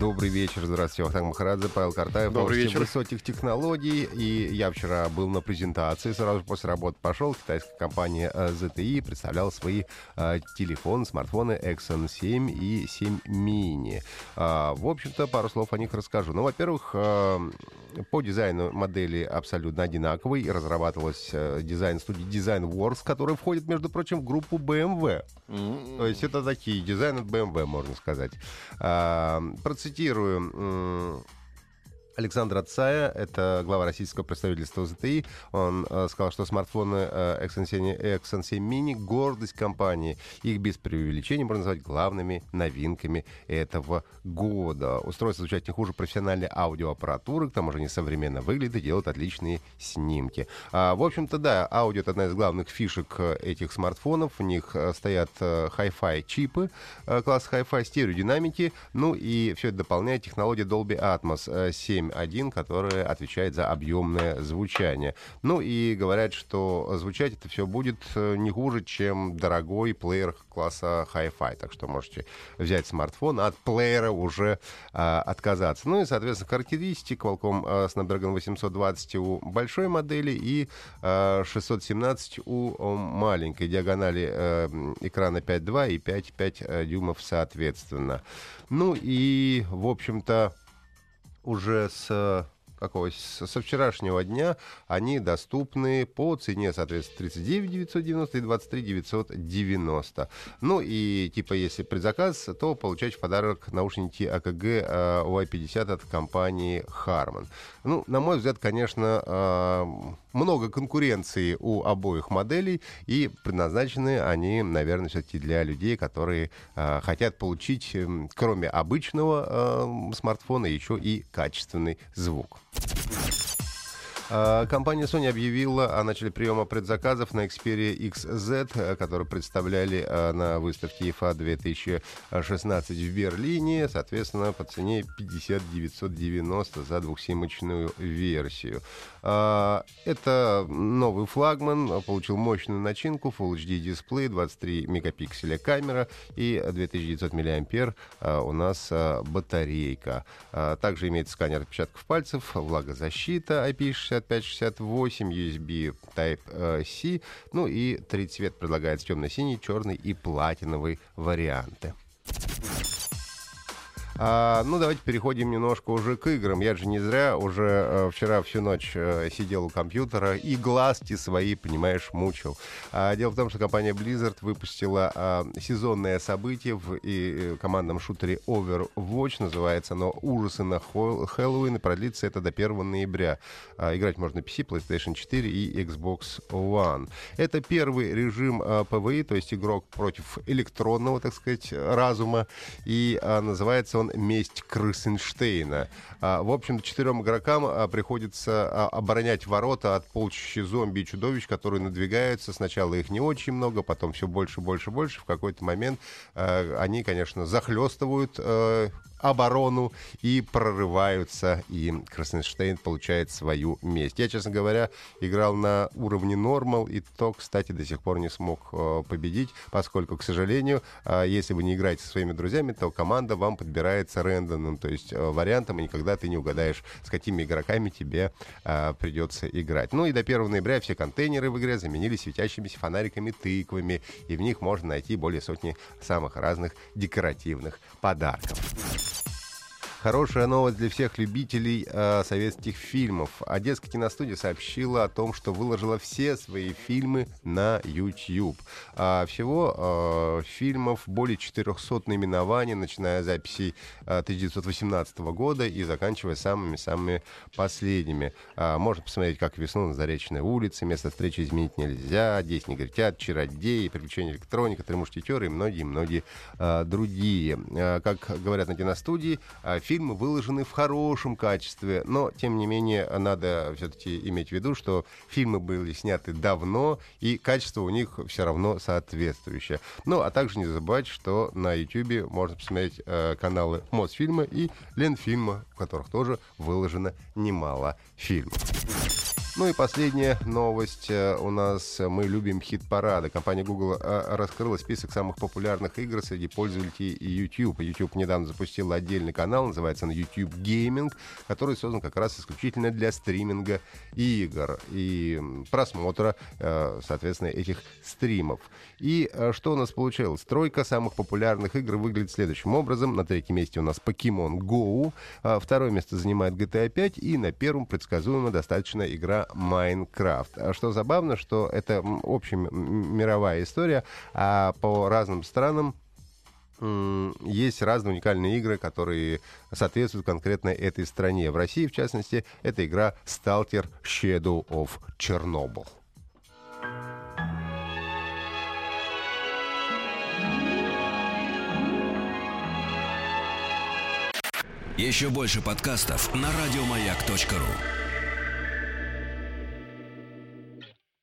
Добрый вечер, здравствуйте, Вахтанг Махарадзе, Павел Картаев. Добрый Новости вечер. высоких технологий. И я вчера был на презентации, сразу после работы пошел. Китайская компания э, ZTE представляла свои э, телефоны, смартфоны Exxon 7 и 7 mini. А, в общем-то, пару слов о них расскажу. Ну, во-первых, э, по дизайну модели абсолютно одинаковый. Разрабатывалась э, дизайн студии Design Wars, которая входит, между прочим, в группу BMW. То есть это такие дизайн от BMW, можно сказать. А, процитирую. Александр Ацая, это глава российского представительства ЗТИ, он э, сказал, что смартфоны э, Exxon 7, Exxon 7 Mini — гордость компании. Их без преувеличения можно назвать главными новинками этого года. Устройство звучат не хуже профессиональной аудиоаппаратуры, к тому же они современно выглядят и делают отличные снимки. А, в общем-то, да, аудио — это одна из главных фишек э, этих смартфонов. В них э, стоят э, Hi-Fi чипы э, класс Hi-Fi стереодинамики, ну и все это дополняет технология Dolby Atmos 7 один, которая отвечает за объемное звучание. Ну и говорят, что звучать это все будет э, не хуже, чем дорогой плеер класса Hi-Fi. Так что можете взять смартфон, а от плеера уже а, отказаться. Ну и, соответственно, характеристики Qualcomm э, Snapdragon 820 у большой модели и э, а, 617 у маленькой диагонали а, экрана 5.2 и 5.5 дюймов соответственно. Ну и, в общем-то, уже с э, какого, со вчерашнего дня они доступны по цене, соответственно, 39 990 и 23 990. Ну и типа, если предзаказ, то получаете в подарок наушники АКГ э, Y50 от компании Harman. Ну, на мой взгляд, конечно, э, много конкуренции у обоих моделей, и предназначены они, наверное, все-таки для людей, которые э, хотят получить, эм, кроме обычного э, смартфона, еще и качественный звук. А, Компания Sony объявила о начале приема предзаказов на Xperia XZ, э, которую представляли э, на выставке EFA 2016 в Берлине, соответственно, по цене 50 990 за двухсимочную версию. А, Это новый флагман, получил мощную начинку, Full HD дисплей, 23 мегапикселя камера и 2900 мАh э, у нас батарейка. А, Также имеется сканер отпечатков пальцев, влагозащита IP6568, USB Type-C, ну и три цвета предлагается темно-синий, черный и платиновый варианты. А, ну, давайте переходим немножко уже к играм. Я же не зря уже э, вчера всю ночь э, сидел у компьютера и глазки свои, понимаешь, мучил. А, дело в том, что компания Blizzard выпустила а, сезонное событие в и, э, командном шутере Overwatch. Называется оно «Ужасы на Хол- Хэллоуин». И продлится это до 1 ноября. А, играть можно PC, PlayStation 4 и Xbox One. Это первый режим а, PvE, то есть игрок против электронного, так сказать, разума. И а, называется он «Месть Крысенштейна». А, в общем, четырем игрокам а, приходится а, оборонять ворота от полчища зомби и чудовищ, которые надвигаются. Сначала их не очень много, потом все больше, больше, больше. В какой-то момент они, конечно, захлестывают э, оборону и прорываются, и Красенштейн получает свою месть. Я, честно говоря, играл на уровне нормал, и то, кстати, до сих пор не смог э, победить, поскольку, к сожалению, э, если вы не играете со своими друзьями, то команда вам подбирается рандомным, то есть э, вариантом, и никогда ты не угадаешь, с какими игроками тебе э, придется играть. Ну и до 1 ноября все контейнеры в игре заменили светящимися фонариками-тыквами, и в них можно найти более сотни самых разных декоративных подарков. Хорошая новость для всех любителей э, советских фильмов. Одесская киностудия сообщила о том, что выложила все свои фильмы на YouTube. А всего э, фильмов более 400 наименований, начиная с записей э, 1918 года и заканчивая самыми-самыми последними. А, можно посмотреть, как весну на Заречной улице, место встречи изменить нельзя, здесь негритят, чародеи, приключения электроника, три мушкетера и многие-многие а, другие. А, как говорят на киностудии, а, фильмы выложены в хорошем качестве, но, тем не менее, надо все-таки иметь в виду, что фильмы были сняты давно, и качество у них все равно соответствующее. Ну, а также не забывать, что на YouTube можно посмотреть э, каналы Мосфильма и Ленфильма, в которых тоже выложено немало фильмов. Ну и последняя новость э, у нас. Мы любим хит-парады. Компания Google э, раскрыла список самых популярных игр среди пользователей YouTube. YouTube недавно запустил отдельный канал, называется он YouTube Gaming, который создан как раз исключительно для стриминга игр и просмотра, э, соответственно, этих стримов. И что у нас получилось? Тройка самых популярных игр выглядит следующим образом. На третьем месте у нас Pokemon Go, второе место занимает GTA 5 и на первом предсказуемо достаточно игра Майнкрафт. Что забавно, что это общая мировая история, а по разным странам есть разные уникальные игры, которые соответствуют конкретно этой стране. В России, в частности, это игра Stalker Shadow of Chernobyl. Еще больше подкастов на радиомаяк.ру